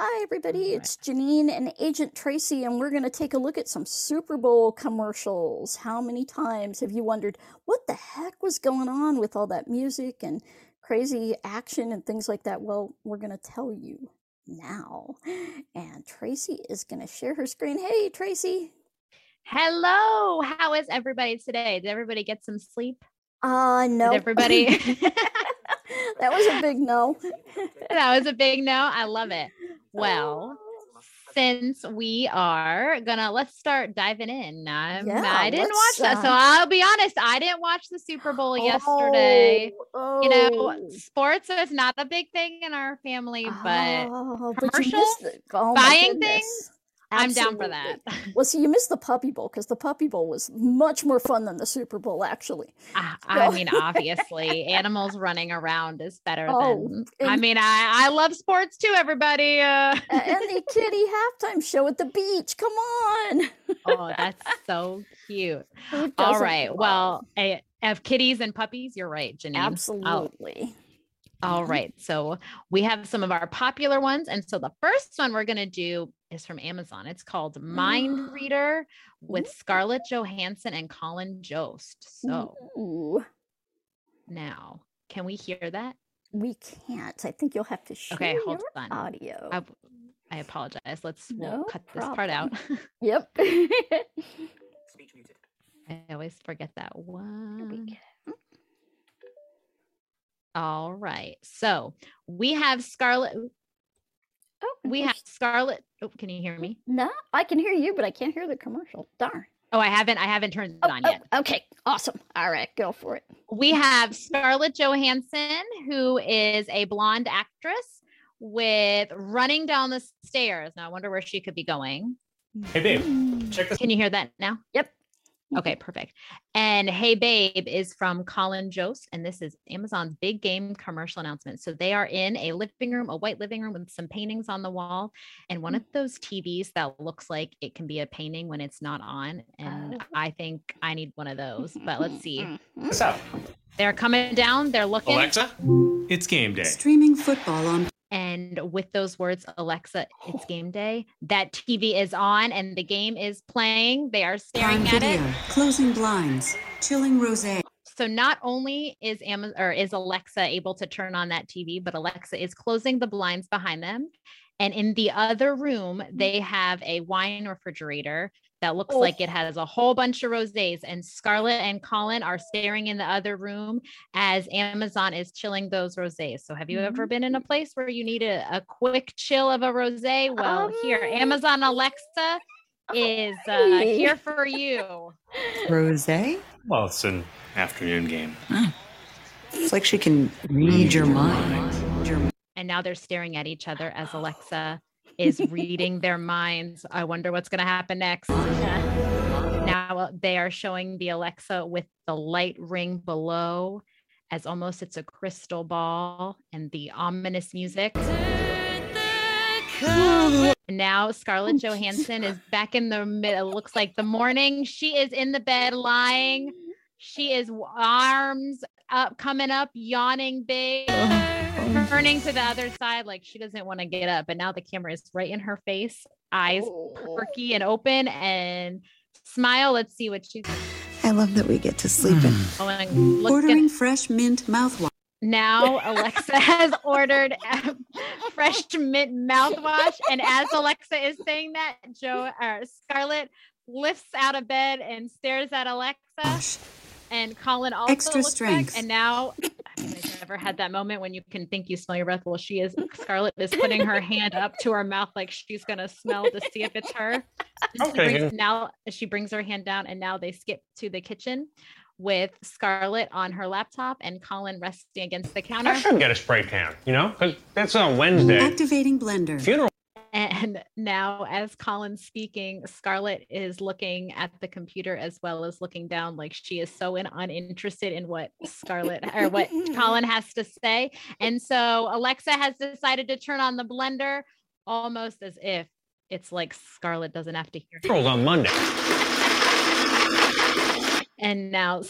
Hi, everybody. All It's Janine and Agent Tracy, and we're going to take a look at some Super Bowl commercials. How many times have you wondered what the heck was going on with all that music and crazy action and things like that? Well, we're going to tell you now. And Tracy is going to share her screen. Hey, Tracy. Hello. How is everybody today? Did everybody get some sleep? Uh, no. Did everybody? that was a big no. that was a big no. I love it. Well, since we are gonna let's start diving in. Um, Yeah, I didn't watch that, so uh, I'll be honest. I didn't watch the Super Bowl yesterday. Oh, You know, oh. sports is not a big thing in our family, but Oh, but commercials, missed. Oh, buying goodness. things, I'm down for that. Well, see, you missed the Puppy Bowl because the Puppy Bowl was much more fun than the Super Bowl, actually. I, I mean, obviously, animals running around is better Oh, than. I mean, I I love sports too. Everybody. Uh, and the kitty halftime show at the beach. Come on. oh, that's so cute. All right. Love- Well, I have kitties and puppies. You're right, Janine. Oh, absolutely. all Mhm. right. So we have some of our popular ones. And so the first one we're going to do is from Amazon. It's called Mind ah. Reader with Scarlett Johansson and Colin Jost. So Ooh, now, can we hear that? we can't. I think you'll have to share Okay, hold on. audio. I, I apologize. Let's we'll No cut this part out. Yep. I always forget that one. All right. So we have Scarlett. We have Scarlett. Oh, can you hear me? No, I can hear you, but I can't hear the commercial. Darn. Oh, I haven't. I haven't turned it Oh, on oh, yet. okay, awesome. All right, go for it. We have Scarlett Johansson, who is a blonde actress with running down the stairs. Now I wonder where she could be going. Hey, babe, Mm. check this. Can you hear that now? Yep. Okay, perfect. And Hey Babe is from Colin Jost, and this is Amazon's big game commercial announcement. So they are in a living room, a white living room with some paintings on the wall, and one of those TVs that looks like it can be a painting when it's not on. And Oh. I think I need one of those, but let's see. Mhm. this out. They're coming down, they're looking. Alexa, it's game day. Streaming football on And with those words, Alexa, it's oh. game day. That TV is on and the game is playing. They are staring Prime at Video, it. closing blinds, chilling rosé. So not only is Amazon or is Alexa able to turn on that TV, but Alexa is closing the blinds behind them. And in the other room, hmm. they have a wine refrigerator that looks Oh. like it has a whole bunch of rosés. And Scarlett and Colin are staring in the other room as Amazon is chilling those rosés. So have you ever been in a place where you need a, a quick chill of a rosé? Well, here, Um, Amazon Alexa is uh, here for you. Rosé? Well, it's an afternoon game. It's like she can read your mind. Your and now they're staring at each other as Alexa is reading their minds. I wonder what's going to happen next. now they are showing the Alexa with the light ring below as almost it's a crystal ball and the ominous music. Now Scarlett Johansson is back in the middle. It looks like the morning. She is in the bed lying. She is arms up, coming up, yawning big, turning to the other side like she doesn't want to get up. And now the camera is right in her face, eyes Oh. perky and open, and smile. Let's see what she's I love that we get to sleep in. Oh, going. Look Ordering fresh mint mouthwash. now Alexa has ordered a fresh mint mouthwash, and as Alexa is saying that, Joe or uh, Scarlett lifts out of bed and stares at Alexa, and Colin also Extra looks strength. back, and now I mean, I've never had that moment when you can think you smell your breath. Well, she is. Scarlett is putting her hand up to her mouth like she's gonna smell to see if it's her. And she Okay. brings- now she brings her hand down, and now they skip to the kitchen with Scarlett on her laptop and Colin resting against the counter. I shouldn't get a spray can, you know, because that's on Wednesday. Activating blender. Funeral. And now, as Colin's speaking, Scarlett is looking at the computer as well as looking down, like she is so in, uninterested in what Scarlett or what Colin has to say. And so Alexa has decided to turn on the blender almost as if it's like Scarlett doesn't have to hear. Funeral's on Monday. And now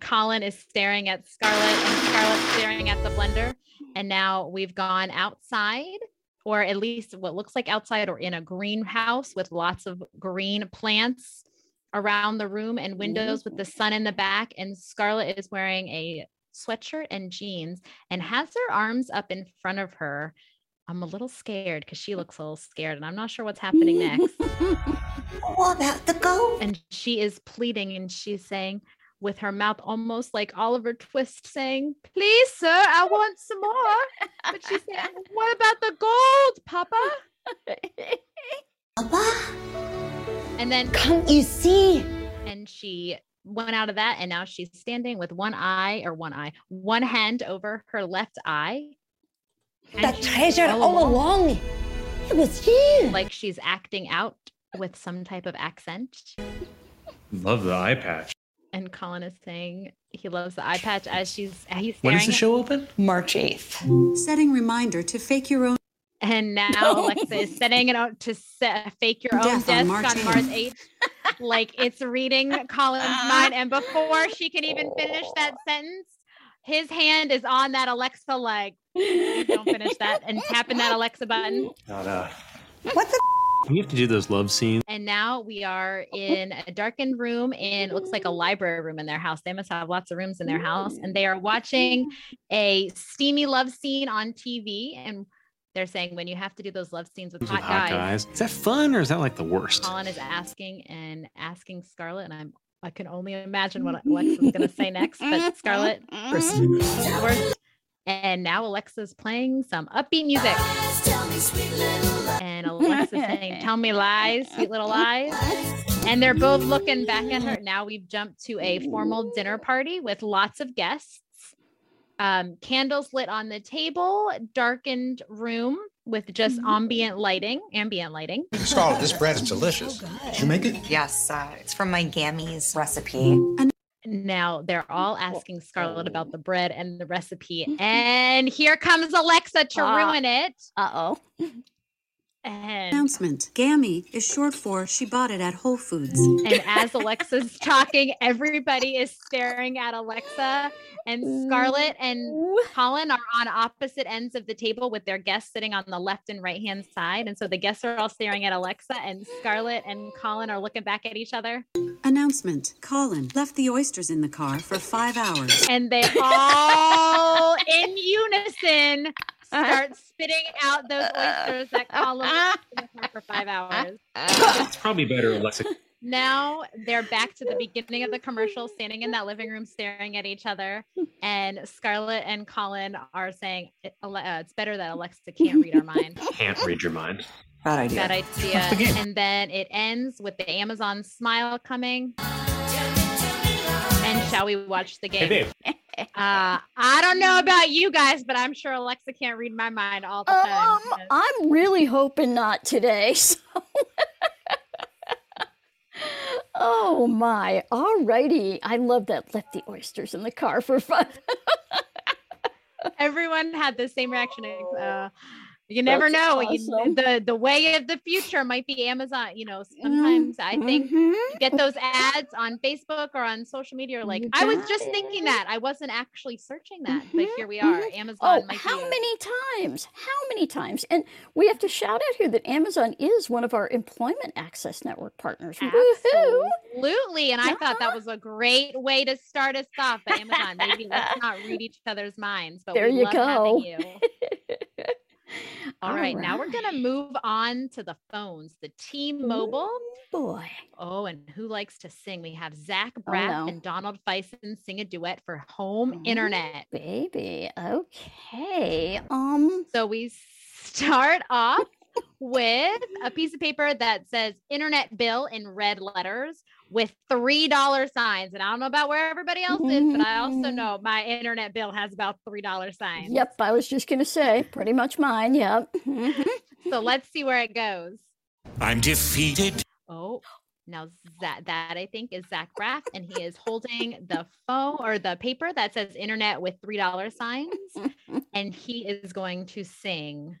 Colin is staring at Scarlett and Scarlett staring at the blender. And now we've gone outside or at least what looks like outside or in a greenhouse with lots of green plants around the room and windows with the sun in the back. And Scarlett is wearing a sweatshirt and jeans and has her arms up in front of her. I'm a little scared because she looks a little scared and I'm not sure what's happening next. What about the gold? And she is pleading and she's saying, with her mouth almost like Oliver Twist, saying, Please, sir, I want some more. But she said, What about the gold, Papa? Papa? And then Can't you see? and she went out of that and now she's standing with one eye or one eye one hand over her left eye and The treasure all all along, along. It was you. like she's acting out with some type of accent Love the eye patch. And colin is saying he loves the eye patch as she's he's When staring the show open? March 8th. Setting reminder to fake your own and now alexa is setting it out to set, fake your own Death death on on March march 8th. 8th like it's reading colin's mind and before she can even finish that sentence his hand is on that alexa leg don't finish that and tapping that alexa button Not, uh, What the? You have to do those love scenes. And now we are in a darkened room in it looks like a library room in their house. They must have lots of rooms in their house. And they are watching a steamy love scene on TV. And they're saying when you have to do those love scenes with With hot, hot guys, guys. Is that fun or is that like the worst? Colin is asking and asking Scarlett, and I'm I can only imagine what Alexa's gonna say next. But Scarlett worst. And now Alexa's playing some upbeat music. And Alexa's saying, Tell me lies, sweet little lies. And they're both looking back at her. Now we've jumped to a formal dinner party with lots of guests. Um, candles lit on the table, darkened room with just ambient lighting, ambient lighting. Scarlett, this bread is delicious. Did you make it? Yes, uh, it's from my Gammy's recipe. Now they're all asking Scarlett about the bread and the recipe. And here comes Alexa to Ah. ruin it. Uh-oh. And announcement. Gammy is short for she bought it at Whole Foods. And as Alexa's talking, everybody is staring at Alexa. And Scarlett and Colin are on opposite ends of the table with their guests sitting on the left and right hand side. And so the guests are all staring at Alexa, and Scarlett and Colin are looking back at each other. Announcement. Colin left the oysters in the car for five hours. And they all, in unison, start spitting out those oysters that Colin left in the car for five hours. It's probably better, Alexa. now they're back to the beginning of the commercial, standing in that living room, staring at each other. And Scarlett and Colin are saying "It- Ale- uh, it's better that Alexa can't read our mind. Can't read your mind. Bad idea. Bad idea. And then it ends with the Amazon smile coming. And shall we watch the Hey, game? babe. Uh, I don't know about you guys, but I'm sure Alexa can't read my mind all the time. Um, I'm really hoping not today. So. oh my! Alrighty, I love that. Left the oysters in the car for fun. Everyone had the same reaction. Uh, you never know. You- the the way of the future might be Amazon. You know, sometimes I think Mhm. you get those ads on Facebook or on social media. Like, I was just thinking that. I wasn't actually searching that, but Mhm, here we are. mhm. Amazon. Oh, might how be many times? How many times? And we have to shout out here that Amazon is one of our employment access network partners. Woohoo! Absolutely. And I thought that was a great way to start us off. But Amazon, maybe let's not read each other's minds. But There we you love having go. you. All right, now we're gonna move on to the phones, the T-Mobile. Boy. Oh, and who likes to sing? We have Zach Braff no. and Donald Faison sing a duet for home Oh. internet. Baby. Okay. Um So we start off with a piece of paper that says internet bill in red letters with three dollar signs. And I don't know about where everybody else is, but I also know my internet bill has about three dollar signs. Yep, I was just gonna say, pretty much mine, yep. Mhm. So let's see where it goes. I'm defeated. Oh, now that that I think is Zach Braff, and he is holding the phone or the paper that says internet with three dollar signs, and he is going to sing.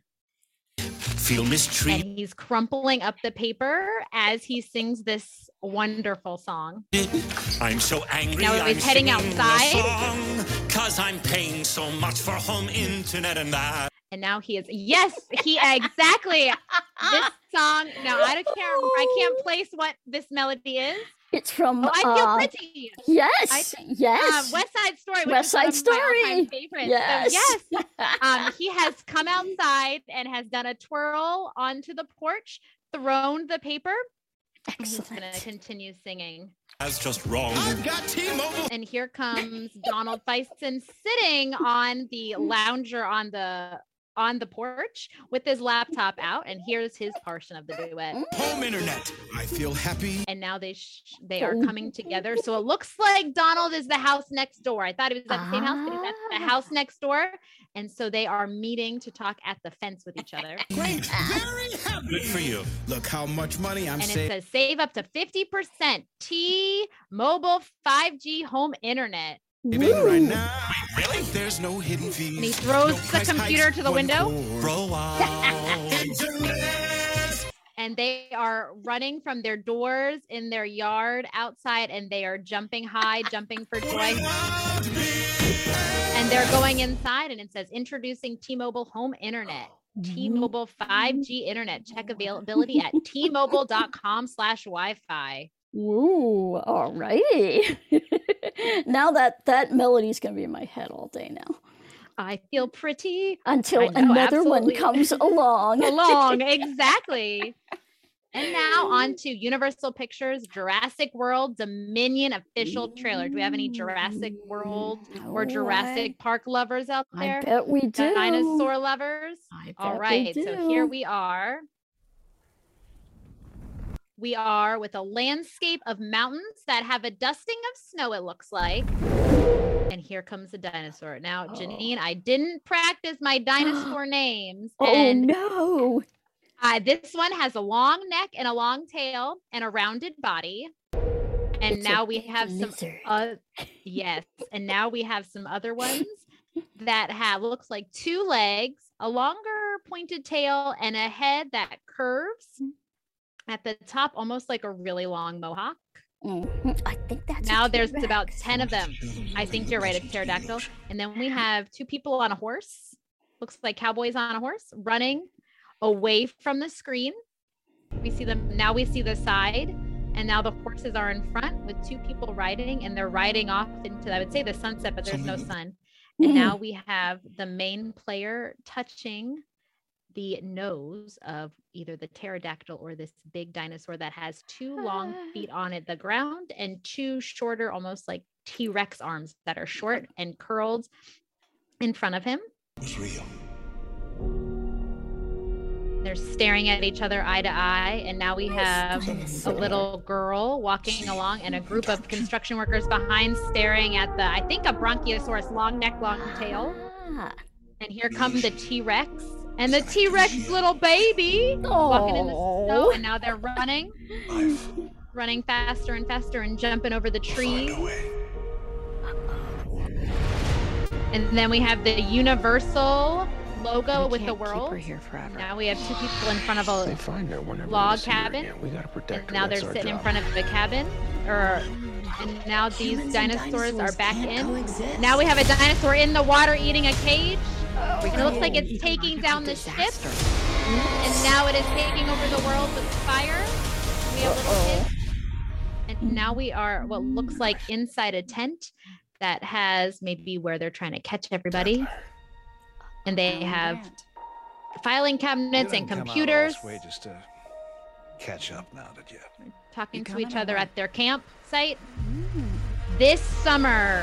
Feel mistreated. And he's crumpling up the paper as he sings this wonderful song. I'm so angry. Now I'm he's heading singing a outside. song, Cause I'm paying so much for home internet and that. And now he is yes, he exactly this song. Now I don't care. I can't place what this melody is. It's from Oh, I feel uh, pretty. Yes, Um, yes. West Side Story. Which West is one Side of my all-time Story. favorites. yes. So yes, um, he has come outside and has done a twirl onto the porch, thrown the paper. and He's gonna Excellent. continue singing. That's just wrong. I've got T-Mobile. And here comes Donald Faison sitting on the lounger on the on the porch with his laptop out, and here's his portion of the duet. Home internet. I feel happy. And now they sh- they are coming together. So it looks like Donald is the house next door. I thought he was at the same house, but he's at the Ah. house next door. And so they are meeting to talk at the fence with each other. Great. Very happy. Good for you. Look how much money I'm and it saving. says save up to 50% T Mobile 5G home internet. Right now. Wait, really? There's no hidden fees. And he throws no the computer to the window. cord. Bro out. internet. and they are running from their doors in their yard outside and they are jumping high, jumping for joy. And they're going inside and it says introducing T-Mobile home internet. Oh. T-Mobile 5G internet. Check availability at t-mobile.com slash Wi-Fi. Ooh, all righty. now that that melody's gonna be in my head all day now I feel pretty until know, another one comes along. along. exactly. And now on to Universal Pictures Jurassic World Dominion official trailer. Do we have any Jurassic World or Jurassic Park lovers out there? I bet we do. Dinosaur lovers? All right, so here we are. We are with a landscape of mountains that have a dusting of snow, it looks like. And here comes a dinosaur. Now, Janine, I didn't practice my dinosaur names. Oh no! uh, this one has a long neck and a long tail and a rounded body. And It's now we have some uh, yes, and now we have some other ones that have looks like two legs, a longer pointed tail, and a head that curves. At the top, almost like a really long mohawk. Mhm, I think that's Now there's about 10 of them. I think you're right, a pterodactyl. And then we have two people on a horse, looks like cowboys on a horse, running away from the screen. We see them now, we see the side, and now the horses are in front with two people riding, and they're riding off into, I would say, the sunset, but there's no sun. And now we have the main player touching the nose of either the pterodactyl or this big dinosaur that has two long feet on it, the ground, and two shorter, almost like T Rex arms that are short and curled in front of him. was real. They're staring at each other eye to eye. And now we have a little girl walking along and a group of construction workers behind staring at the, I think, a Bronchiosaurus, long neck, long tail. Ah. And here come the T Rex and the T Rex little baby walking in the snow. And now they're running, running faster and faster and jumping over the trees. And then we have the Universal logo with the world. here forever. Now we have two people in front of a find her whenever log we see her cabin, again. We gotta protect her. now they're That's our sitting in front of the cabin. Or and now these Humans and dinosaurs, are back in. coexist. Now we have a dinosaur in the water eating a cage. Oh, It looks like it's taking down the ship. And now it is taking over the world with fire. We have little kids. And now we are what looks like inside a tent that has maybe where they're trying to catch everybody. And they have filing cabinets and computers just to catch up now, did you? talking to each other at their campsite. This summer,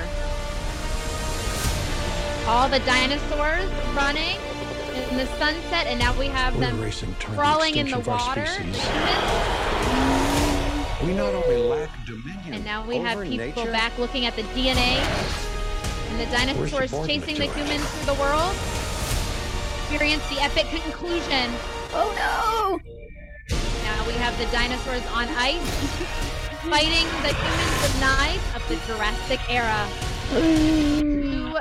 all the dinosaurs running in the sunset, and now we have We're them crawling in the extinction of our water. the species. humans, We not only lack dominion And now we have people nature, back looking at the DNA and the dinosaurs born chasing the humans through the world. Experience the epic conclusion. Oh no! Now we have the dinosaurs on ice fighting the humans with knives of the Jurassic era. Mm. Two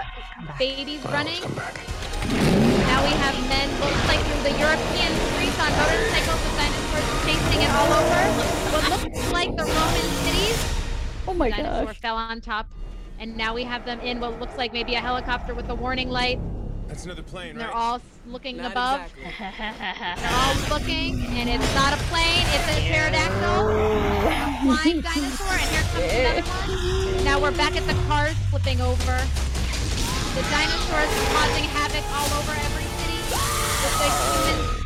babies running. Now we have men, looks like the European streets on motorcycles with dinosaurs chasing it all over. What looks like the Roman cities. Oh my god. Dinosaur gosh! fell on top. And now we have them in what looks like maybe a helicopter with a warning light. That's another plane, And they're right? all looking Not above. exactly. They're all looking, and it's not a plane, it's a pterodactyl, a flying dinosaur, and here comes another one. Now we're back at the cars flipping over. The dinosaurs are causing havoc all over every city. With the humans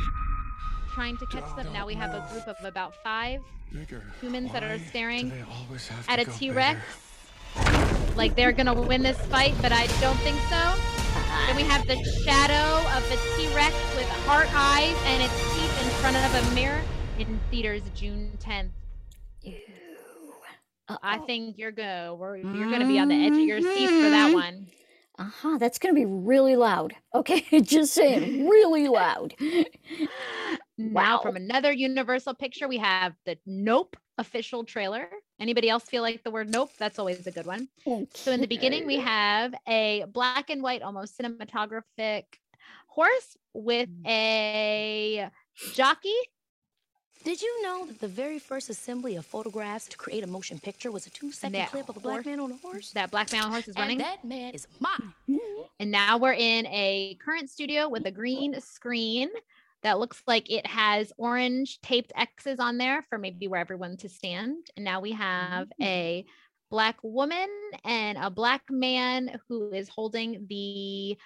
trying to catch them. Now we have a group of about five humans that are staring do they always have at to a go T-Rex. Like they're gonna win this fight, but I don't think so. Then we have the shadow of the T-Rex with heart eyes and its teeth in front of a mirror in theaters June 10th. I think you're go. We're, you're gonna be on the edge of your seats for that Mhm. one. Uh-huh, that's gonna be really loud. Okay, just saying, really loud. Now, Wow. from another Universal picture, we have the Nope official trailer. Anybody else feel like the word Nope? That's always a good one. So in the beginning, we have a black and white, almost cinematographic horse with Mm. a jockey. Did you know that the very first assembly of photographs to create a motion picture was a two-second clip of a black man on a horse? That black man on a horse is and running. that man is mine. Mm-hmm. And now we're in a current studio with a green screen that looks like it has orange taped X's on there for maybe where everyone to stand. And now we have mm-hmm. a black woman and a black man who is holding the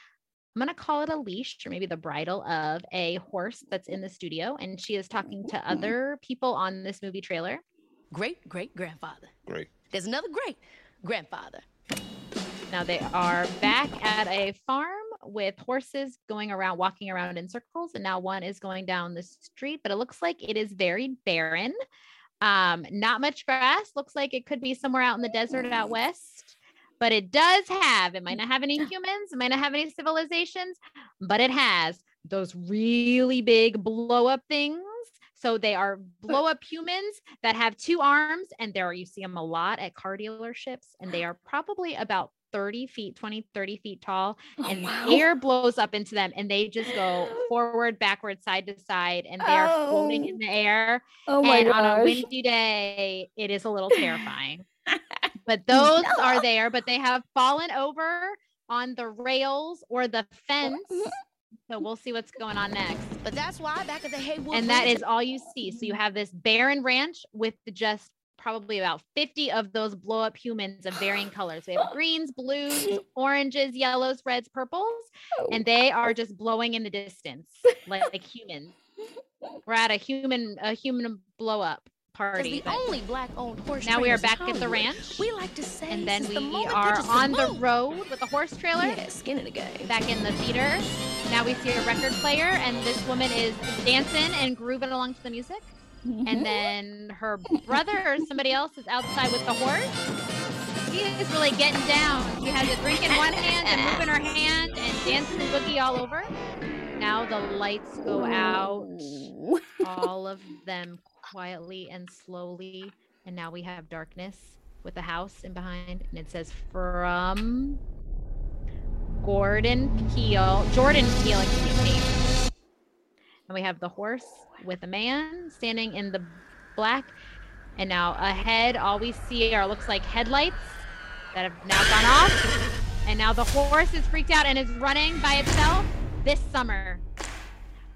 I'm going to call it a leash or maybe the bridle of a horse that's in the studio. And she is talking to other people on this movie trailer. Great great grandfather. Great. There's another great grandfather. Now they are back at a farm with horses going around, walking around in circles, and now one is going down the street, but it looks like it is very barren. Um, not much grass. Looks like it could be somewhere out in the desert out west. But it does have, it might not have any humans, it might not have any civilizations, but it has those really big blow up things. So they are blow up humans that have two arms, and there you see them a lot at car dealerships, and they are probably about 30 feet, 20, 30 feet tall, Oh, and wow. air blows up into them, and they just go forward, backward, side to side, and they are floating in Oh. the air. Oh my and on a windy day, it is a little terrifying. But those are there, but they have fallen over on the rails or the fence. Mm-hmm. So we'll see what's going on next. But that's why back at the Haywood And that is all you see. So you have this barren ranch with just probably about 50 of those blow up humans of varying colors. We have greens, blues, oranges, yellows, reds, purples, oh. and they are just blowing in the distance like, like humans. We're at a human a human blow up party. the only black-owned horse now we are back at the ranch. We like to say and then we the are on the road with a horse trailer. Yeah, skin in the game. Back in the theater. Now we see a record player, and this woman is dancing and grooving along to the music. Mm-hmm. And then her brother or somebody else is outside with the horse. She is really getting down. She has a drink in one hand and moving her hand and dancing boogie all over. Now the lights go out, all of them quietly and slowly. And now we have darkness with the house in behind, and it says from Gordon Peele, Jordan Peele, excuse me. And we have the horse with a man standing in the black. And now ahead, all we see are looks like headlights that have now gone off. And now the horse is freaked out and is running by itself this summer.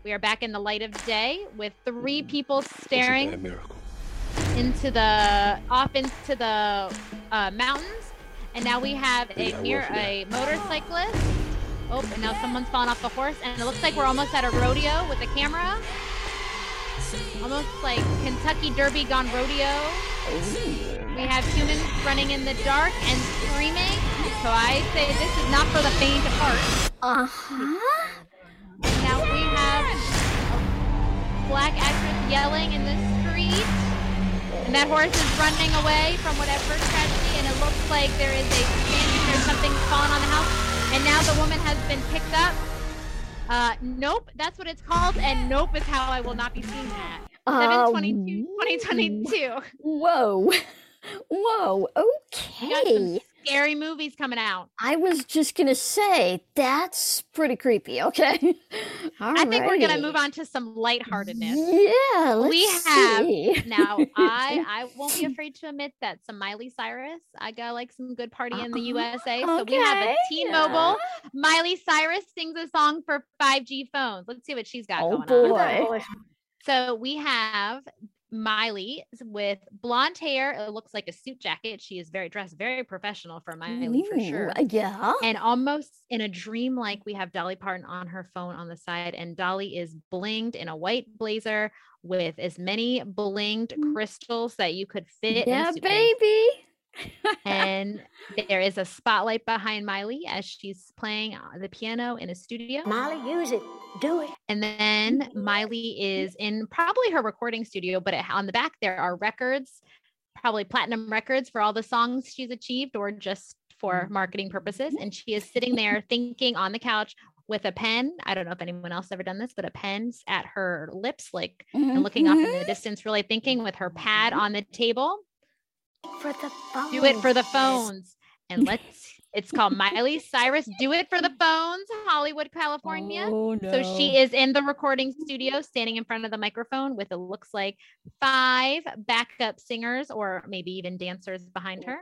We are back in the light of day with three people staring a miracle. into the off into the uh, mountains, and now we have a Yeah, mirror, a motorcyclist. Oh, and now someone's fallen off the horse, and it looks like we're almost at a rodeo with a camera, almost like Kentucky Derby gone rodeo. We have humans running in the dark and screaming. So I say this is not for the faint of heart. Uh huh. Now we have a black actress yelling in the street. And that horse is running away from whatever tragedy. And it looks like there is a there's something fallen on the house. And now the woman has been picked up. Uh, nope, that's what it's called. And nope is how I will not be seeing that. Uh, 722, 2022. Whoa. Whoa. We got some Okay. Scary movies coming out. I was just gonna say that's pretty creepy. Okay. I think we're gonna move on to some lightheartedness. Yeah, let's we have see. now I I won't be afraid to admit that some Miley Cyrus. I got like some good party in the uh-huh. USA. So we have a Okay, T-Mobile. yeah. Miley Cyrus sings a song for 5G phones. Let's see what she's got Oh going on. boy. So we have Miley with blonde hair. It looks like a suit jacket. She is very dressed, very professional for Miley for sure. Yeah. And almost in a dream like we have Dolly Parton on her phone on the side, and Dolly is blinged in a white blazer with as many blinged crystals that you could fit. in a Mm. Yeah, baby. And there is a spotlight behind Miley as she's playing uh, the piano in a studio. Molly, use it. Do it. And then Miley is in probably her recording studio, but on the back there are records, probably platinum records for all the songs she's achieved or just for mm. marketing purposes. And she is sitting there thinking on the couch with a pen. I don't know if anyone else ever done this, but a pen's at her lips, like and mm-hmm. looking off in the mm-hmm. distance, really thinking with her pad mm-hmm. on the table. For the phone. Do it for the phones. And let's it's called Miley Cyrus Do It for the Phones, Hollywood, California. Oh, So she is in the recording studio, standing in front of the microphone with it looks like five backup singers or maybe even dancers behind her.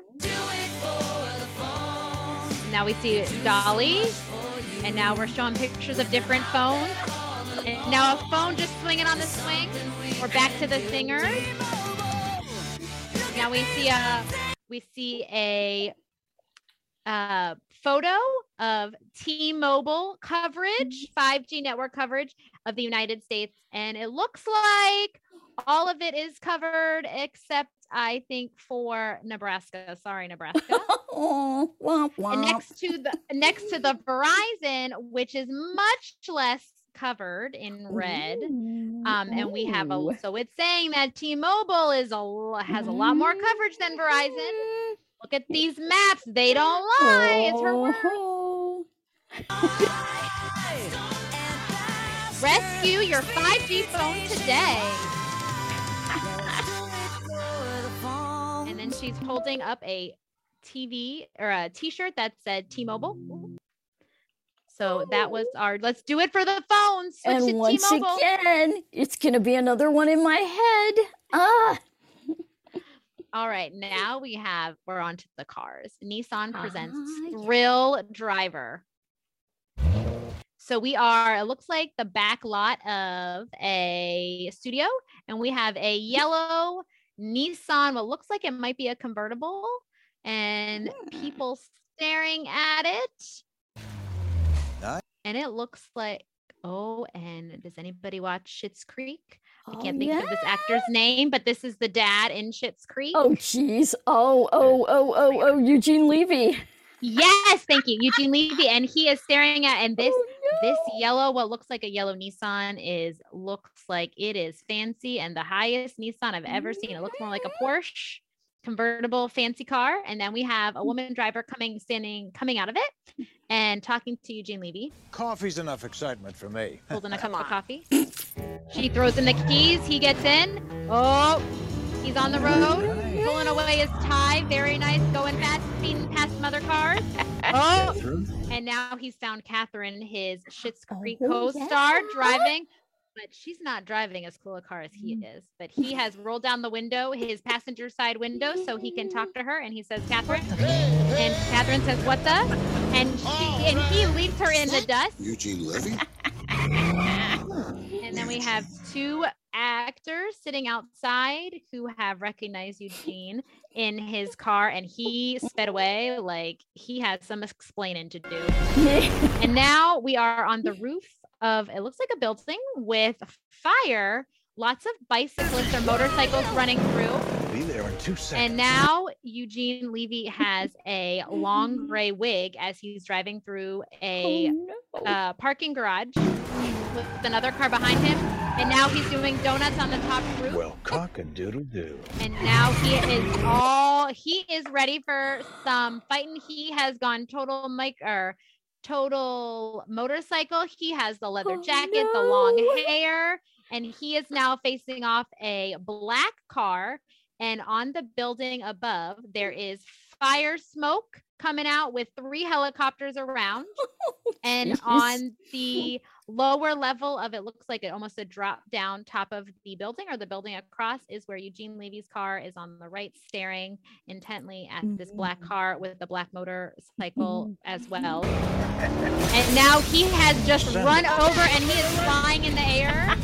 Now we see Dolly, and now we're showing pictures of different phones. And now a phone just swinging on the swing. We're back to the singers. Now we see a we see a uh, photo of T-Mobile coverage, 5G network coverage of the United States, and it looks like all of it is covered except I think for Nebraska. Sorry, Nebraska. Oh, womp, womp. and next to the next to the Verizon, which is much less covered in red. Um, and we have a so it's saying that T-Mobile is a has a lot more coverage than Verizon. Look at these maps; they don't lie. It's her. Oh. Rescue your 5G phone today. and then she's holding up a TV or a T-shirt that said T-Mobile. So that was our. Let's do it for the phones. Switch And once T-Mobile. again, it's gonna be another one in my head. Ah. All right, now we have we're on to the cars. Nissan presents yeah. Thrill Driver. So we are, it looks like the back lot of a studio, and we have a yellow Nissan, what looks like it might be a convertible, and people staring at it. Nice. And it looks like, oh, and does anybody watch Schitt's Creek? I Oh, can't think of this actor's name, but this is the dad in Schitt's Creek. Oh jeez. Oh, oh, oh, oh, oh, Eugene Levy. Yes, thank you, Eugene Levy, and he is staring at and this Oh, this yellow, what looks like a yellow Nissan, is looks like it is fancy and the highest Nissan I've ever seen. It looks more like a Porsche convertible fancy car, and then we have a hmm. woman driver coming standing coming out of it and talking to Eugene Levy, Coffee's enough excitement for me. holding a cup of coffee. She throws in the keys. He gets in. Oh, he's on the road, pulling away his tie. Very nice, going fast, speeding past some other cars. Oh, and now he's found Catherine, his Schitt's oh, Creek Oh, co-star, yeah. driving. But she's not driving as cool a car as he mm. is. But he has rolled down the window, his passenger side window, so he can talk to her. And he says, "Catherine," and Catherine says, "What the?" And she and he leaves her in the dust. Eugene Levy? And then we have two actors sitting outside who have recognized Eugene in his car, and he sped away like he had some explaining to do. And now we are on the roof of it looks like a building with fire, lots of bicyclists or motorcycles running through. Be there in two seconds. And now Eugene Levy has a long gray wig as he's driving through a Oh, no. uh, parking garage with another car behind him. And now he's doing donuts on the top roof. Well, cock a doodle doo. And now he is all he is ready for some fighting. He has gone total mic or total motorcycle. He has the leather Oh, jacket, the long hair, and he is now facing off a black car. And on the building above, there mm. is fire smoke coming out with three helicopters around. and Jeez. on the lower level of it looks like it almost a drop down top of the building or the building across is where Eugene Levy's car is on the right staring intently at this black mm. car with the black motorcycle mm-hmm. as well. And now he has just run over and he is flying in the air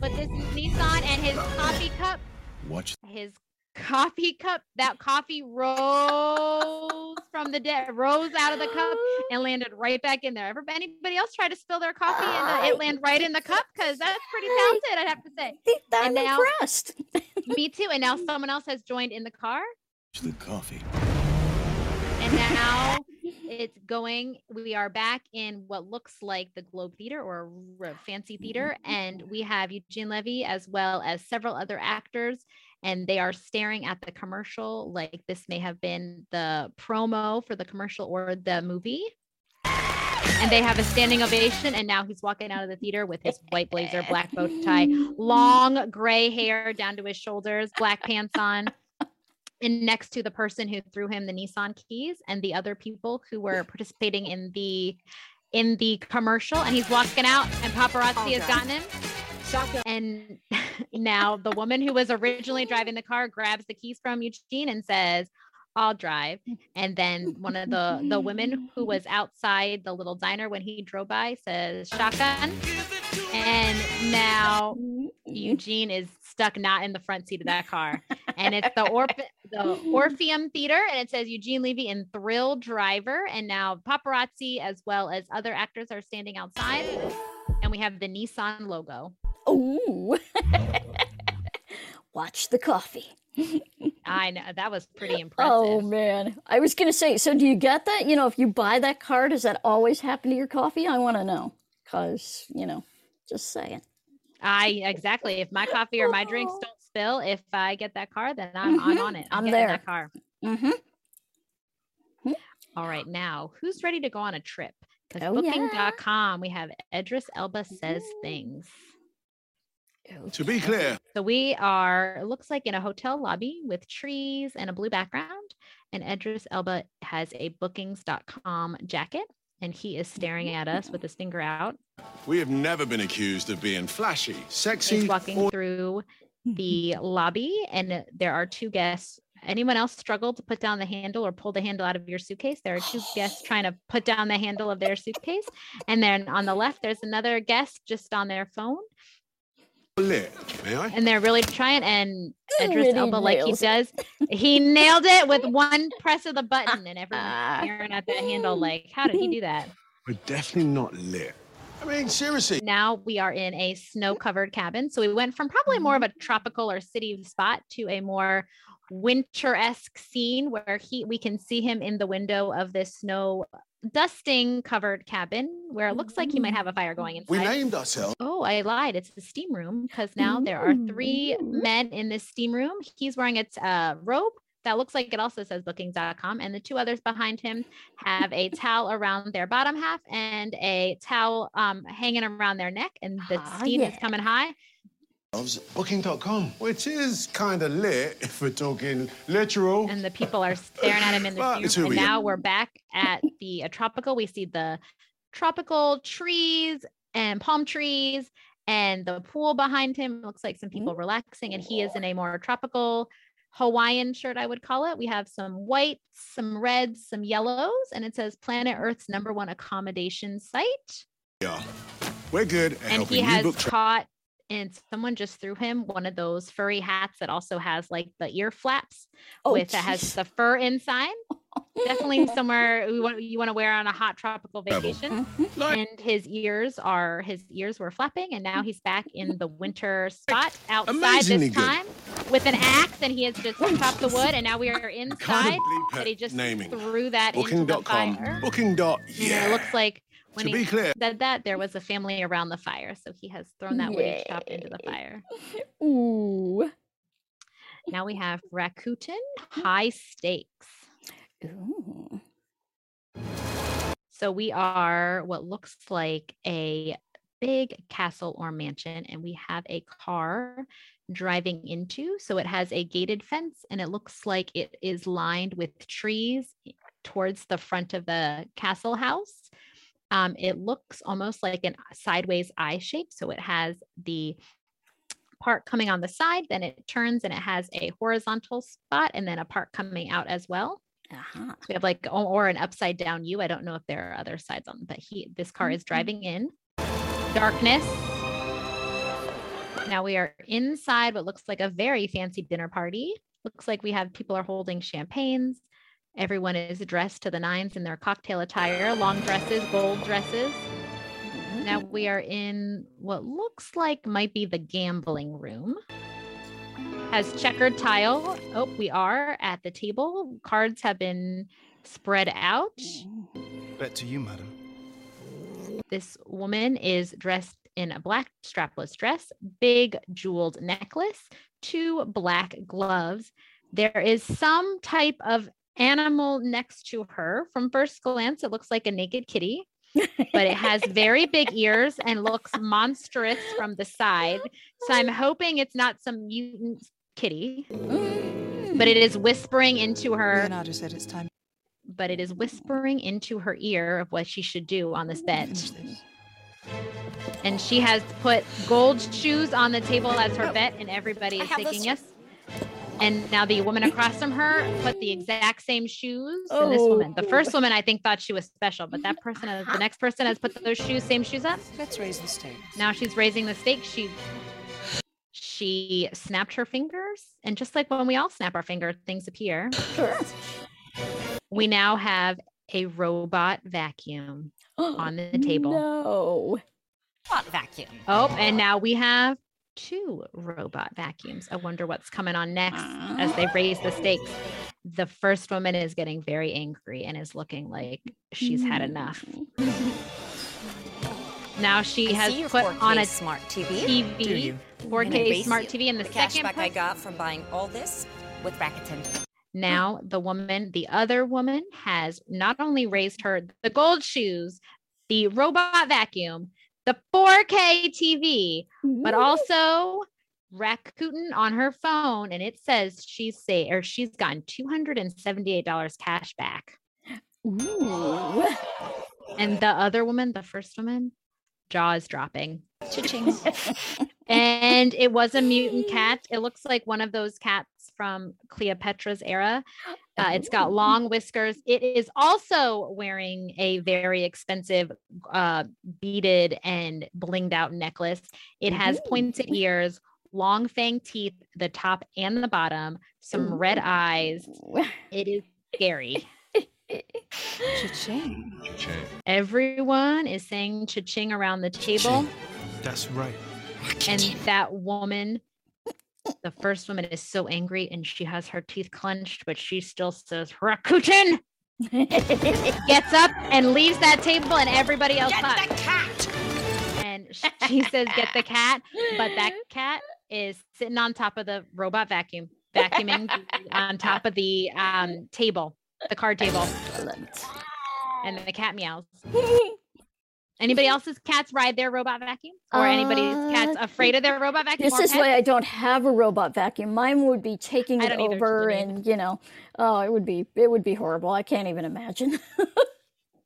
with this Nissan and his coffee cup Watch. his coffee cup that coffee rose from the dead rose out of the cup and landed right back in there. Ever anybody else try to spill their coffee and uh, it land right in the cup? Because that's pretty talented i'd have to say. I'm And now- impressed. me too and now someone else has joined in the car. The coffee. and now it's going we are back in what looks like the globe theater or a r- fancy theater. And we have eugene levy as well as several other actors and they are staring at the commercial like this may have been the promo for the commercial or the movie. And they have a standing ovation and now he's walking out of the theater with his white blazer black bow tie long gray hair down to his shoulders black pants on and next to the person who threw him the Nissan keys and the other people who were participating in the in the commercial. And he's walking out and paparazzi has gotten him and now the woman who was originally driving the car grabs the keys from Eugene and says I'll drive and then one of the the women who was outside the little diner when he drove by says shotgun and now Eugene is stuck not in the front seat of that car. And it's the Orp- the Orpheum Theater and it says Eugene Levy in Thrill Driver. And now paparazzi as well as other actors are standing outside. We have the Nissan logo. Ooh. Watch the coffee. I know that was pretty impressive. Oh man, I was gonna say. So do you get that? You know, if you buy that car, does that always happen to your coffee? I want to know, cause you know, just saying. I exactly. If my coffee or my drinks don't spill, if I get that car, then I'm, I'm Mhm. on it. I'm, I'm there. that car. Mm-hmm. All right, now who's ready to go on a trip? Because Oh, yeah. booking.com, we have Idris Elba says things. Oh, to be clear, So we are, it looks like in a hotel lobby with trees and a blue background. And Idris Elba has a bookings.com jacket and he is staring at us with his finger out. we have never been accused of being flashy, sexy, He's walking or through the lobby and there are two guests. Anyone else struggle to put down the handle or pull the handle out of your suitcase? There are two guests trying to put down the handle of their suitcase. And then on the left, there's another guest just on their phone. lit. May I? and they're really trying and Idris Really Elba like he nails does he nailed it with one press of the button and everyone's Ah. staring at that handle like how did he do that We're definitely not lit. I mean, seriously. now we are in a snow covered cabin so we went from probably more of a tropical or city spot to a more winter-esque scene where he we can see him in the window of this snow dusting covered cabin where it looks like he might have a fire going inside. We named ourselves. Oh, I lied. It's the steam room because now there are three men in this steam room. He's wearing a t- uh, robe that looks like it also says bookings.com. And the two others behind him have a towel around their bottom half and a towel um, hanging around their neck. And the Ah, steam is coming high. Booking.com, which is kind of lit if we're talking literal. And the people are staring at him in the Well, steam room. And now we're back at the uh, tropical. We see the tropical trees and palm trees and the pool behind him looks like some people relaxing and he is in a more tropical hawaiian shirt i would call it we have some whites some reds some yellows and it says planet earth's number one accommodation site Yeah. We're good at and helping he you has book tra- caught and someone just threw him one of those furry hats that also has like the ear flaps Oh, with that has the fur inside definitely somewhere we want, you want to wear on a hot tropical Travel. vacation mm-hmm. Like- and his ears are his ears were flapping and now he's back in the winter spot outside Amazingly this good. time with an axe and he has just oh, chopped the wood and now we are inside bleep but it. he just naming. threw that into the Booking.com. fire Booking. Dot. and Yeah. it looks like when to he be clear, said that there was a family around the fire so he has thrown that wood he chopped into the fire Ooh. now we have rakuten hmm. high stakes Ooh. So we are what looks like a big castle or mansion, and we have a car driving into. So it has a gated fence, and it looks like it is lined with trees towards the front of the castle house. Um, it looks almost like an sideways eye shape. So it has the part coming on the side, then it turns and it has a horizontal spot and then a part coming out as well. Uh-huh. So we have like or, or an upside down U. I don't know if there are other sides on, but he this car is driving in. Darkness. Now we are inside what looks like a very fancy dinner party. Looks like we have people are holding champagnes. Everyone is dressed to the nines in their cocktail attire, long dresses, gold dresses. Now we are in what looks like might be the gambling room. Has checkered tile. Oh, we are at the table. Cards have been spread out. Bet to you, madam. This woman is dressed in a black strapless dress, big jeweled necklace, two black gloves. There is some type of animal next to her. From first glance, it looks like a naked kitty, but it has very big ears and looks monstrous from the side. So I'm hoping it's not some mutant kitty, mm. but it is whispering into her. Leonardo said it's time. But it is whispering into her ear of what she should do on this bed. And she has put gold shoes on the table as her oh. bet, and everybody is thinking yes. And now the woman across from her put the exact same shoes. And this woman, the first oh. woman, I think thought she was special, but that person, uh, the next person has put those shoes, same shoes up. Let's raise the stakes. Now she's raising the stakes. She she snapped her fingers, and just like when we all snap our finger, things appear. Sure. We now have a robot vacuum on the table. No. Hot vacuum. Oh, and now we have two robot vacuums. I wonder what's coming on next as they raise the stakes. Ah. The first woman is getting very angry and is looking like she's had enough. Mm. Now she I has put 4K on a smart TV. TV, 4K And smart TV, and the, the second cashback I got from buying all this with Rakuten. Now the woman, the other woman has not only raised her the gold shoes, the robot vacuum, the 4K TV, but also Rakuten on her phone, and it says she's say or she's gotten $278 cash back. Ooh. And the other woman, the first woman, jaw is dropping. And it was a mutant cat. It looks like one of those cats from Cleopatra's era. Uh, it's got long whiskers. It is also wearing a very expensive uh, beaded and blinged out necklace. It has pointed ears, long fang teeth, the top and the bottom, some red eyes. It is scary. Cha-ching. Everyone is saying cha-ching around the table. That's right. And that woman, the first woman, is so angry and she has her teeth clenched, but she still says, Rakuten! Gets up and leaves that table, and everybody else Get the cat! And she says, Get the cat. But that cat is sitting on top of the robot vacuum, vacuuming on top of the um, table, the card table. And the cat meows. Anybody else's cats ride their robot vacuum? Or anybody's cats Uh, afraid of their robot vacuum? This is pets? why I don't have a robot vacuum. Mine would be taking it over and, you know, oh, it would be it would be horrible. I can't even imagine.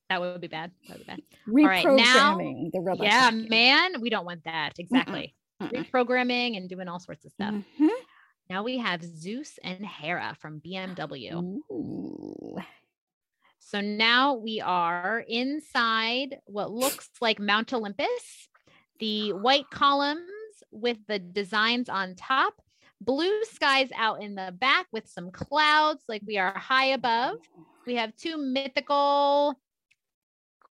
That would be bad. That would be bad. All right, now, Reprogramming the robot yeah, vacuum. man, we don't want that. Exactly. Reprogramming and doing all sorts of stuff. Mhm. Now we have Zeus and Hera from BMW. Ooh. So now we are inside what looks like Mount Olympus, the white columns with the designs on top, blue skies out in the back with some clouds, like we are high above. We have two mythical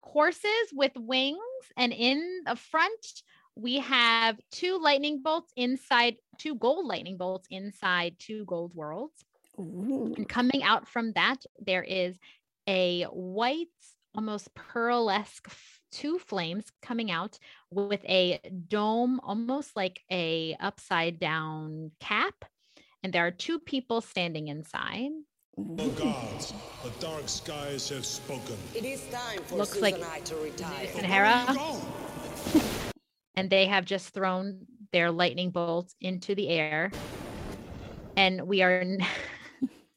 horses with wings, and in the front, we have two lightning bolts inside, two gold lightning bolts inside two gold worlds. Ooh. And coming out from that, there is a white, almost pearl-esque two flames coming out with a dome, almost like a upside down cap. And there are two people standing inside. The gods, the dark skies have spoken. It is time for Looks Susan like and I to retire. and Hera. Oh, and they have just thrown their lightning bolts into the air. And we are n-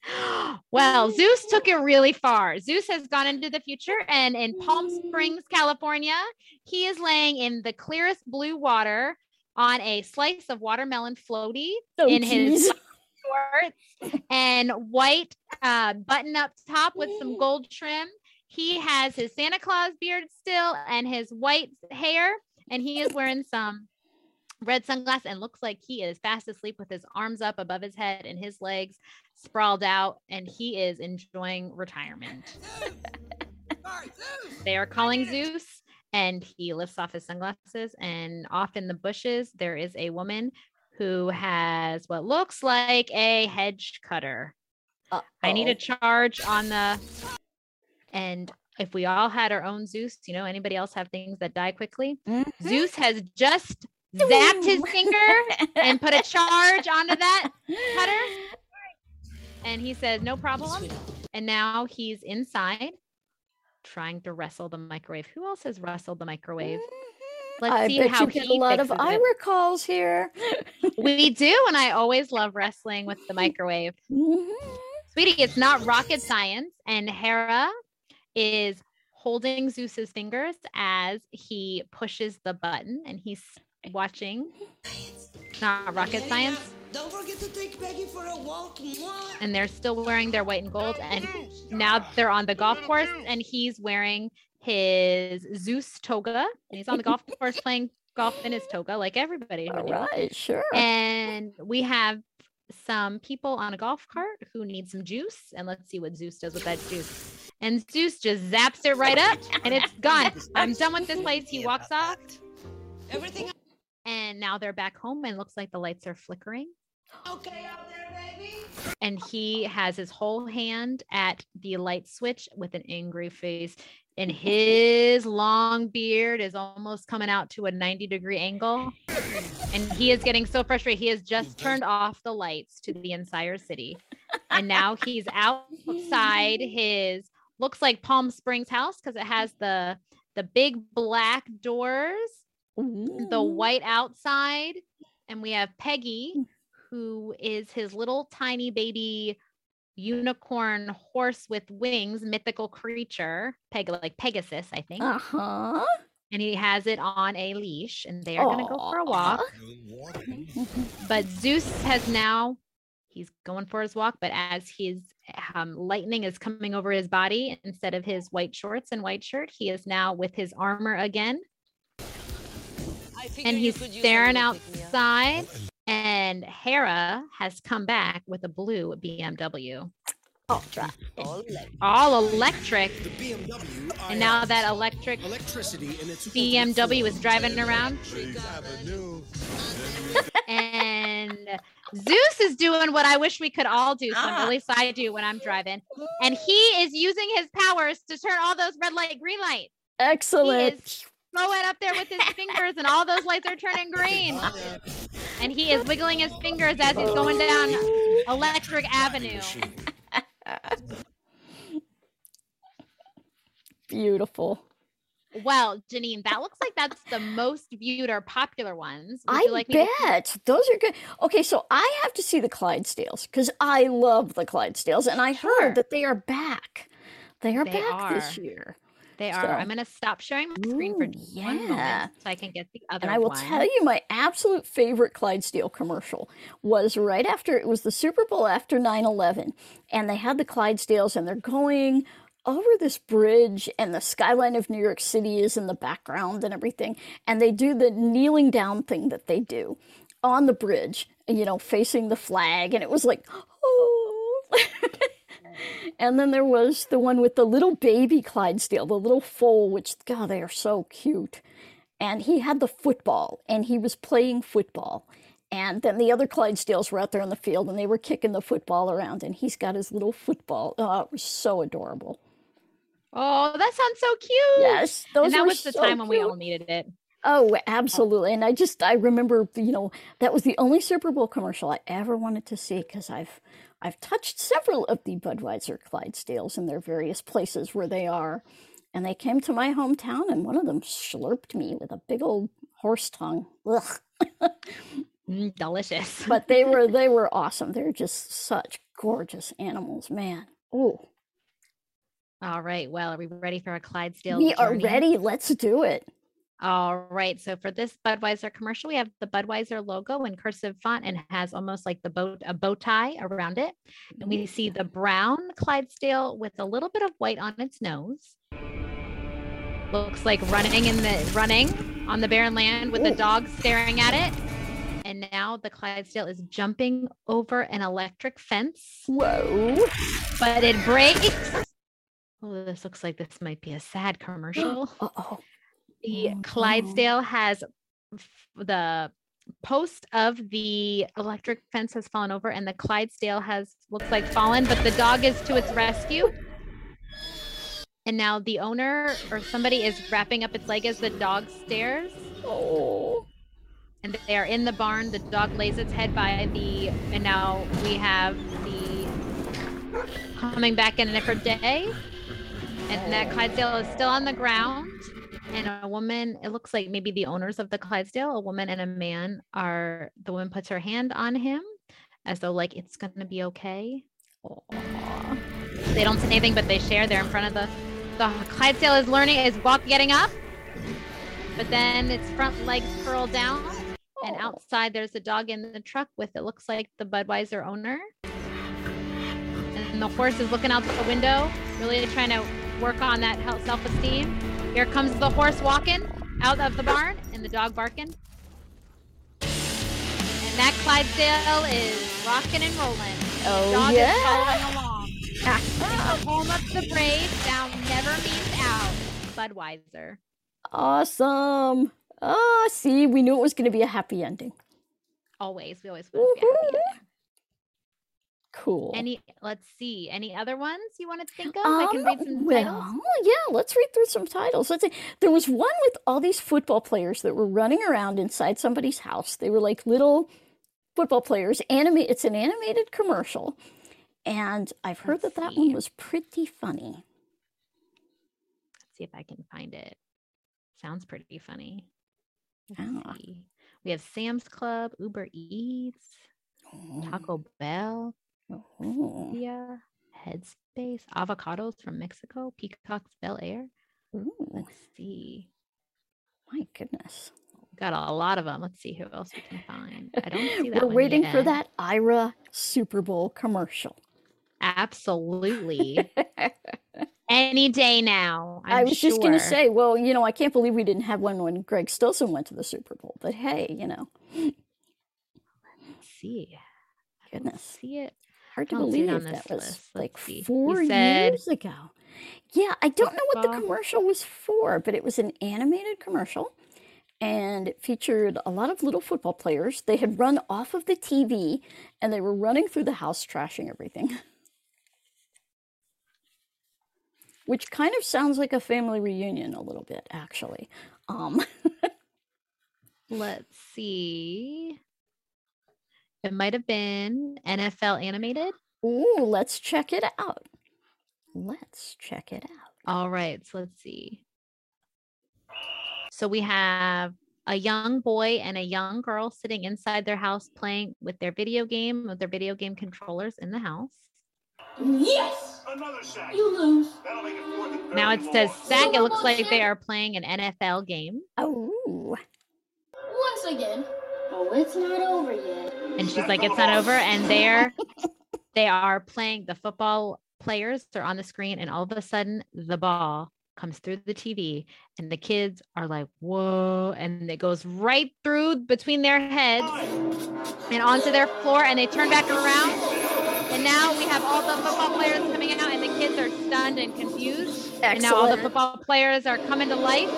Well, Zeus took it really far. Zeus has gone into the future, and in Palm Springs, California, he is laying in the clearest blue water on a slice of watermelon floaty Oh, in his shorts and white uh, button up top with some gold trim. He has his Santa Claus beard still and his white hair, and he is wearing some red sunglasses and looks like he is fast asleep with his arms up above his head and his legs sprawled out, and he is enjoying retirement. they are calling Zeus, and he lifts off his sunglasses, and off in the bushes, there is a woman who has what looks like a hedge cutter. I need a charge on the and if we all had our own Zeus, you know, anybody else have things that die quickly? Mm-hmm. Zeus has just zapped his finger and put a charge onto that cutter. And he says, no problem. And now he's inside trying to wrestle the microwave. Who else has wrestled the microwave? Mm-hmm. Let's I see bet how you get a lot of it. Aira calls here. We do, and I always love wrestling with the microwave. Mm-hmm. Sweetie, it's not rocket science. And Hera is holding Zeus's fingers as he pushes the button and he's watching. It's not rocket science. Don't forget to take Peggy for a walk. Mwah. And they're still wearing their white and gold. And now they're on the golf course and he's wearing his Zeus toga. And he's on the golf course playing golf in his toga, like everybody. would All do. right, sure. And we have some people on a golf cart who need some juice. And let's see what Zeus does with that juice. And Zeus just zaps it right up and it's gone. I'm done with this place. He walks off. Everything And now they're back home and looks like the lights are flickering. okay out there, baby? And he has his whole hand at the light switch with an angry face. And his long beard is almost coming out to a 90 degree angle. And he is getting so frustrated. He has just turned off the lights to the entire city. And now he's outside his looks like Palm Springs house because it has the the big black doors, the white outside, and we have Peggy, who is his little tiny baby unicorn horse with wings, mythical creature, Peg like Pegasus, I think. Uh huh. And he has it on a leash, and they are going to go for a walk. But Zeus has now, he's going for his walk, but as his um, lightning is coming over his body, instead of his white shorts and white shirt, he is now with his armor again. And he's staring outside, and Hera has come back with a blue BMW. Ultra. All electric. BMW. And now that electric electricity in its BMW is driving around. And Zeus is doing what I wish we could all do. So Ah. at least I do when I'm driving. And he is using his powers to turn all those red light green light. Excellent. Going up there with his fingers, and all those lights are turning green. And he is wiggling his fingers as he's going down Electric Avenue. Beautiful. Well, Janine, that looks like that's the most viewed or popular ones. Would I you like me to- bet those are good. Okay, so I have to see the Clydesdales because I love the Clydesdales, and I Sure. heard that they are back. They are They back this year. They are. So- I'm going to stop sharing my screen for just one yeah. moment so I can get the other And I will one. tell you, my absolute favorite Clydesdale commercial was right after it was the Super Bowl after 9 11. And they had the Clydesdales, and they're going over this bridge, and the skyline of New York City is in the background and everything. And they do the kneeling down thing that they do on the bridge, you know, facing the flag. And it was like, oh. And then there was the one with the little baby Clydesdale, the little foal, which, God, they are so cute. And he had the football, and he was playing football. And then the other Clydesdales were out there on the field, and they were kicking the football around, and he's got his little football. Oh, it was so adorable. Oh, that sounds so cute. Yes, those and that were was the so time when we all needed it. Oh, absolutely. And I just, I remember, you know, that was the only Super Bowl commercial I ever wanted to see because I've, I've touched several of the Budweiser Clydesdales in their various places where they are. And they came to my hometown, and one of them slurped me with a big old horse tongue. Mm, delicious. but they were, they were awesome. They're just such gorgeous animals, man. Oh, All right. Well, are we ready for a Clydesdale? we are ready. Let's do it. All right. So for this Budweiser commercial, we have the Budweiser logo in cursive font and has almost like the bow a bow tie around it. And we see the brown Clydesdale with a little bit of white on its nose. Looks like running in the running on the barren land with the dog staring at it. And now the Clydesdale is jumping over an electric fence, Whoa. but it breaks. Oh, this looks like this might be a sad commercial. Oh. The Oh. Clydesdale has f- the post of the electric fence has fallen over and the Clydesdale has looks like fallen, but the dog is to its rescue. And now the owner or somebody is wrapping up its leg as the dog stares. Oh. And they are in the barn. The dog lays its head by the and now we have the coming back in a different day. And that oh. Clydesdale is still on the ground. And a woman, it looks like maybe the owners of the Clydesdale, a woman and a man, are the woman puts her hand on him as though like it's gonna be okay. Aw. They don't say anything, but they share. They're in front of the the Clydesdale is learning is walk getting up, but then its front legs curl down, and outside there's a dog in the truck with it looks like the Budweiser owner, and the horse is looking out the window, really trying to work on that self esteem. Here comes the horse walking out of the barn, and the dog barking. And that Clydesdale is rocking and rolling. Oh, dog yeah. is following along. the home of the brave, down never means out. Budweiser. Awesome. Oh, see, we knew it was going to be a happy ending. Always. We always want to be happy. ending. Cool. Any let's see. Any other ones you want to think of? I can read Um, some well, titles. yeah, let's read through some titles. Let's see. There was one with all these football players that were running around inside somebody's house. They were like little football players. Anime. It's an animated commercial, and I've heard Let's that that one was pretty funny. Let's see if I can find it. Sounds pretty funny. Ah. We have Sam's Club, Uber Eats, Taco Bell, Oh, yeah, Headspace, avocados from Mexico, Peacock's Bel Air. ooh, Let's see. my goodness. Got a lot of them. Let's see who else we can find. I don't see that. We're waiting for that Aira Super Bowl commercial. Absolutely. Any day now. i I'm was just going to say, well, you know, I can't believe we didn't have one when Greg Stilson went to the Super Bowl. But hey, you know, Let's see. I Goodness. See it. Hard to I don't see it believe that was list. like Let's see. Four years ago. Yeah, I don't know what the commercial was for, but it was an animated commercial and it featured a lot of little football players. They had run off of the TV and they were running through the house, trashing everything. Which kind of sounds like a family reunion a little bit, actually. Um, Let's see. It might have been NFL animated. ooh, let's check it out. Let's check it out. All right, so let's see. So we have a young boy and a young girl sitting inside their house playing with their video game, with their video game controllers in the house. Yes! Another sack. You lose. It Now it says 34. sack. It looks like they are playing an NFL game. Oh, Once again. Oh, it's not over yet. And she's like, it's not over. And they're they are playing the football players are on the screen, and all of a sudden the ball comes through the TV, and the kids are like, whoa, and it goes right through between their heads and onto their floor, and they turn back around. And now we have all the football players coming out, and the kids are stunned and confused. And now all the football players are coming to life.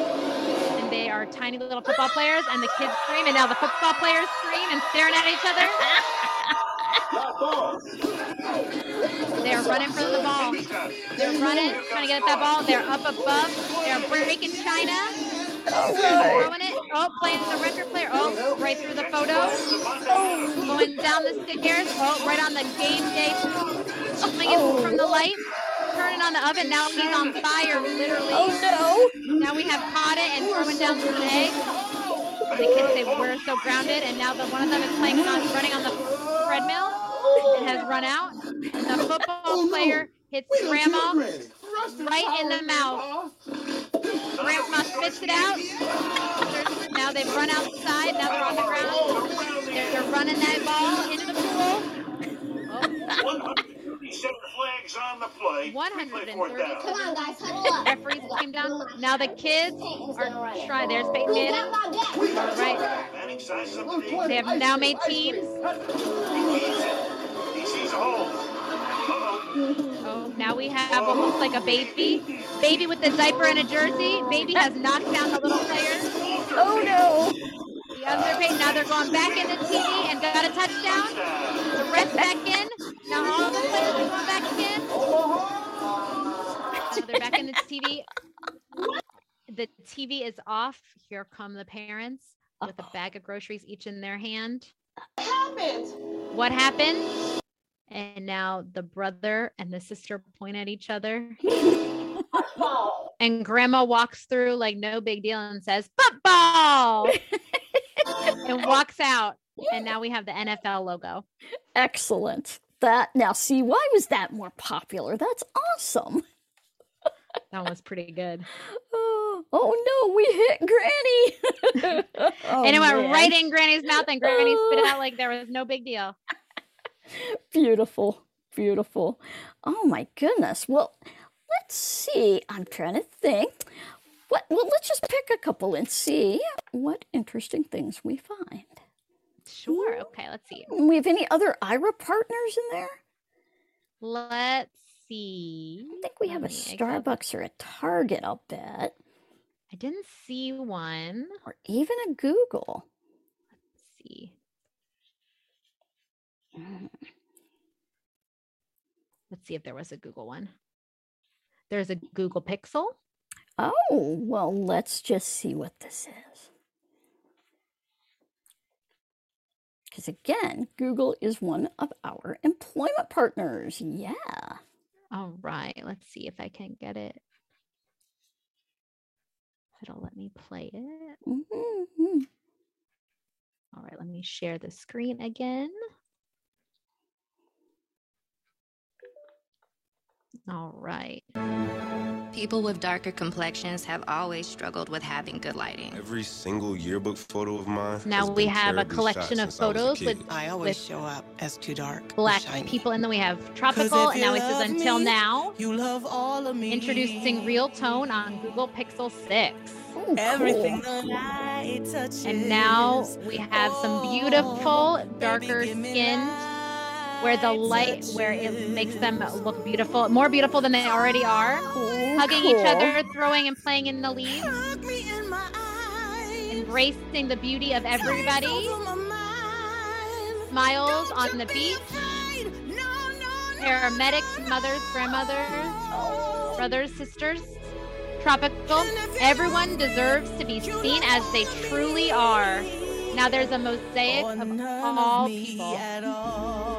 They are tiny little football players, and the kids scream, and now the football players scream and staring at each other. They are running for the ball. They're running, trying to get at that ball. They're up above. They're breaking China. Throwing it. Oh, playing the record player. Oh, right through the photo. Oh, going down the stairs. Oh, right on the game day. Swinging from the light. Turning on the oven. Now he's on fire, literally. oh Now we have caught it and throwing down some eggs. The kids say we're so grounded, and now the one of them is playing on running on the treadmill. It has run out. the football player hits grandma right in the mouth. Grandma spits it out. There's- now they've run outside. Now they're on the ground. They're, they're running that ball into the pool. 137 flags on the play. 132. Come on, guys, huddle up. Referees came down. Now the kids are trying. There's Peyton Manning. Right. Manning sizes up the defense. They have now made teams. He sees it. A hole. Uh-oh. Oh, now we have almost like a baby. Baby with the diaper and a jersey. Baby has knocked down the little player. Oh no! The other page. Now they're going back in the TV and got a touchdown. The rest back in. Now all the players are going back in. Now they're back in the TV. The TV is off. Here come the parents with a bag of groceries each in their hand. What happened? And now the brother and the sister point at each other. and grandma walks through like no big deal and says, football! and walks out. And now we have the NFL logo. Excellent. That now see why was that more popular? That's awesome. That was pretty good. Oh, oh no, we hit Granny. Oh, and it went man. right in Granny's mouth, and Granny spit it out oh. like there was no big deal. Beautiful, beautiful. Oh my goodness. Well, let's see. I'm trying to think. What? Well, let's just pick a couple and see what interesting things we find. Sure. Okay, let's see. We have any other Aira partners in there? Let's see. I think we have a Starbucks or a Target. I'll bet, I didn't see one. or even a Google. Let's see. Mm. Let's see if there was a Google one. There's a Google Pixel. Oh, well, let's just see what this is. Because again, Google is one of our employment partners. Yeah. All right. Let's see if I can get it. If it'll let me play it. Mhm. All right. Let me share the screen again. All right. People with darker complexions have always struggled with having good lighting. Every single yearbook photo of mine. Now has we been have a collection of since I photos with I always with show up as too dark. black shiny. people, and then we have tropical, and now it says until now. You love all of me. Introducing real tone on Google Pixel 6. Oh, Everything cool. the light touches. And now we have some beautiful oh, darker skins where the light where it makes them look beautiful, more beautiful than they already are. Hugging each other, throwing and playing in the leaves. Embracing the beauty of everybody. Smiles on the beach. Paramedics, mothers, grandmothers, brothers, sisters. Tropical. Everyone deserves to be seen as they truly are. Now there's a mosaic of all people.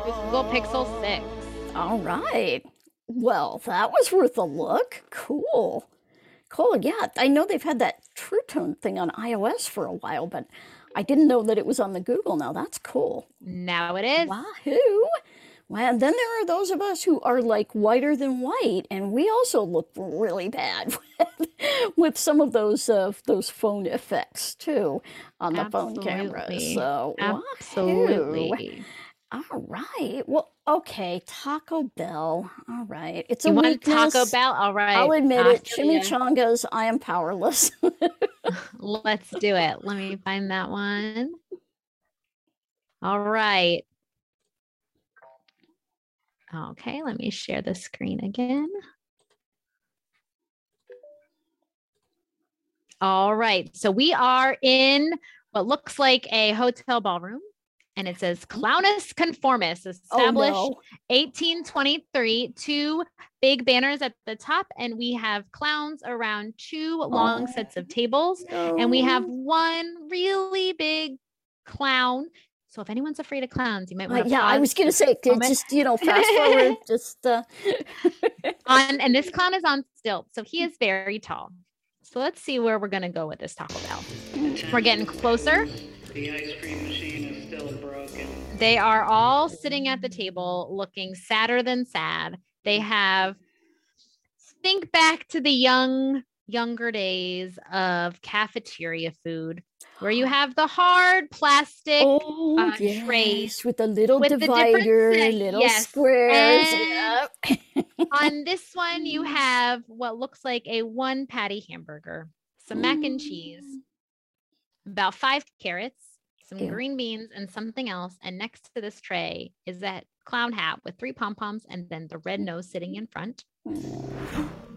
Google Pixel 6. All right. Well, that was worth a look. Cool. Cool. Yeah, I know they've had that True Tone thing on iOS for a while, but I didn't know that it was on the Google now. That's cool. Now it is. Wahoo! Well, and then there are those of us who are like whiter than white, and we also look really bad with, with some of those uh, those phone effects too on the phone cameras. Absolutely. So wahoo. Absolutely. All right. Well, okay. Taco Bell. All right. It's a You weakness. Taco Bell? All right. I'll admit I it. Chimichangas. I am powerless. Let's do it. Let me find that one. All right. Okay, let me share the screen again. All right. So we are in what looks like a hotel ballroom. And it says Clownus Conformis, oh, established no. 1823. Two big banners at the top, and we have clowns around two oh, long sets of tables, and we have one really big clown. So if anyone's afraid of clowns, you might Uh, want to yeah, I was going to say, just, you know, fast forward. Just, uh, on and this clown is on stilts, so he is very tall. So let's see where we're gonna go with this Taco Bell. We're getting closer. The ice cream machine is still broken. They are all sitting at the table looking sadder than sad. They have think back to the young younger days of cafeteria food where you have the hard plastic oh, uh, yes, trays with the little with divider, little yes. squares. Yep. on this one, you have what looks like a one patty hamburger, some mac and cheese, about five carrots, some Ew. green beans, and something else. And next to this tray is that clown hat with three pom poms and then the red nose sitting in front.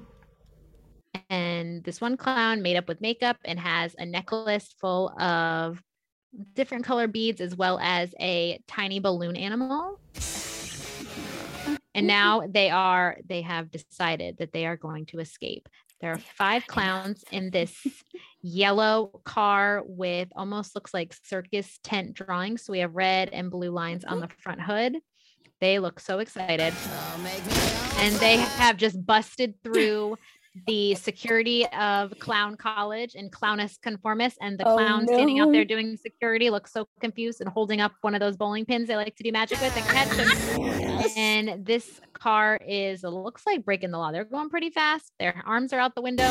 And this one clown made up with makeup and has a necklace full of different color beads as well as a tiny balloon animal. And now they are, they have decided that they are going to escape. There are five clowns in this yellow car with almost looks like circus tent drawings. So we have red and blue lines on the front hood. They look so excited. And they have just busted through the security of Clown College and Clownus Conformis. And the Oh, clown standing out there doing security looks so confused and holding up one of those bowling pins they like to do magic with and catch them. And this car is, looks like breaking the law. They're going pretty fast. Their arms are out the window.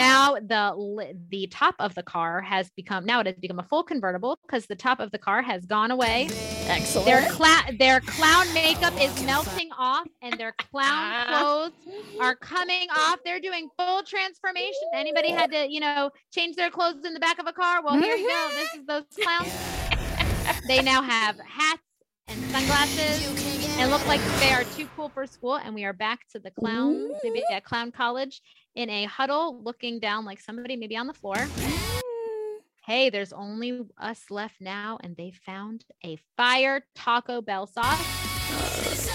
Now the the top of the car has become now it has become a full convertible because the top of the car has gone away. Excellent. Their cla- their clown makeup is melting off and their clown ah. clothes are coming off. They're doing full transformation. Anybody had to, you know, change their clothes in the back of a car? Well, here you go. Mm-hmm. This is those clowns. they now have hats and sunglasses and look like they are too cool for school. And we are back to the clown, maybe at clown college in a huddle looking down like somebody maybe on the floor. Mm. Hey, there's only us left now, and they found a fire Taco Bell sauce.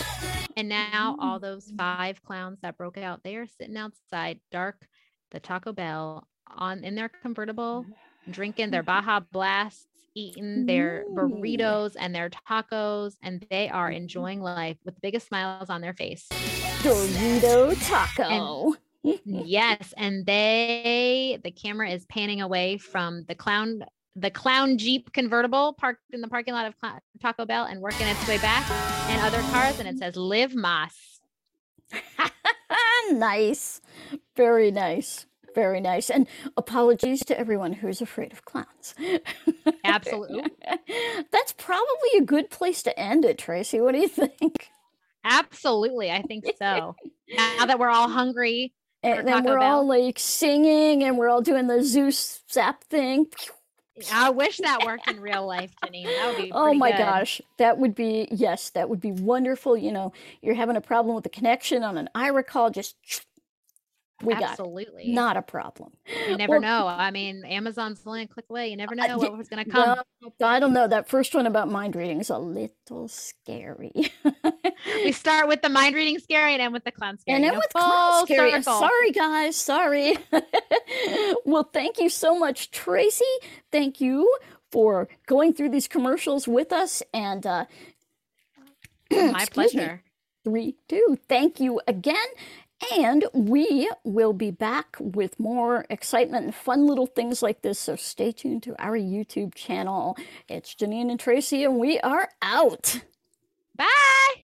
And now all those mm. five clowns that broke out, they are sitting outside, dark, the Taco Bell on in their convertible, drinking their Baja Blasts, eating their burritos and their tacos, and they are mm-hmm. enjoying life with the biggest smiles on their face. Dorito taco. Mm-hmm. Yes, and they the camera is panning away from the clown the clown Jeep convertible parked in the parking lot of Taco Bell and working its way back and other cars and it says live Más. nice. Very nice. Very nice. And apologies to everyone who's afraid of clowns. Absolutely. That's probably a good place to end it, Tracy. What do you think? Absolutely. I think so. now that we're all hungry And then we're Bell. all like singing and we're all doing the Zeus zap thing. I wish that worked in real life, Janine. That would be Oh my good. gosh, that would be yes, that would be wonderful. You know, you're having a problem with the connection on an Aira call, just we got it. Absolutely. not a problem. You never Well, know. I mean, Amazon's a click away. You never know what was going to come. Well, I don't know. That first one about mind reading is a little scary. we start with the mind reading scary and end with the clown scary. and then know, with clown scary. circle. Sorry, guys. Sorry. well, thank you so much, Tracy. Thank you for going through these commercials with us. And uh, My excuse me. pleasure. Three, two. Thank you again. And we will be back with more excitement and fun little things like this. So stay tuned to our YouTube channel. It's Janine and Tracy, and we are out. Bye.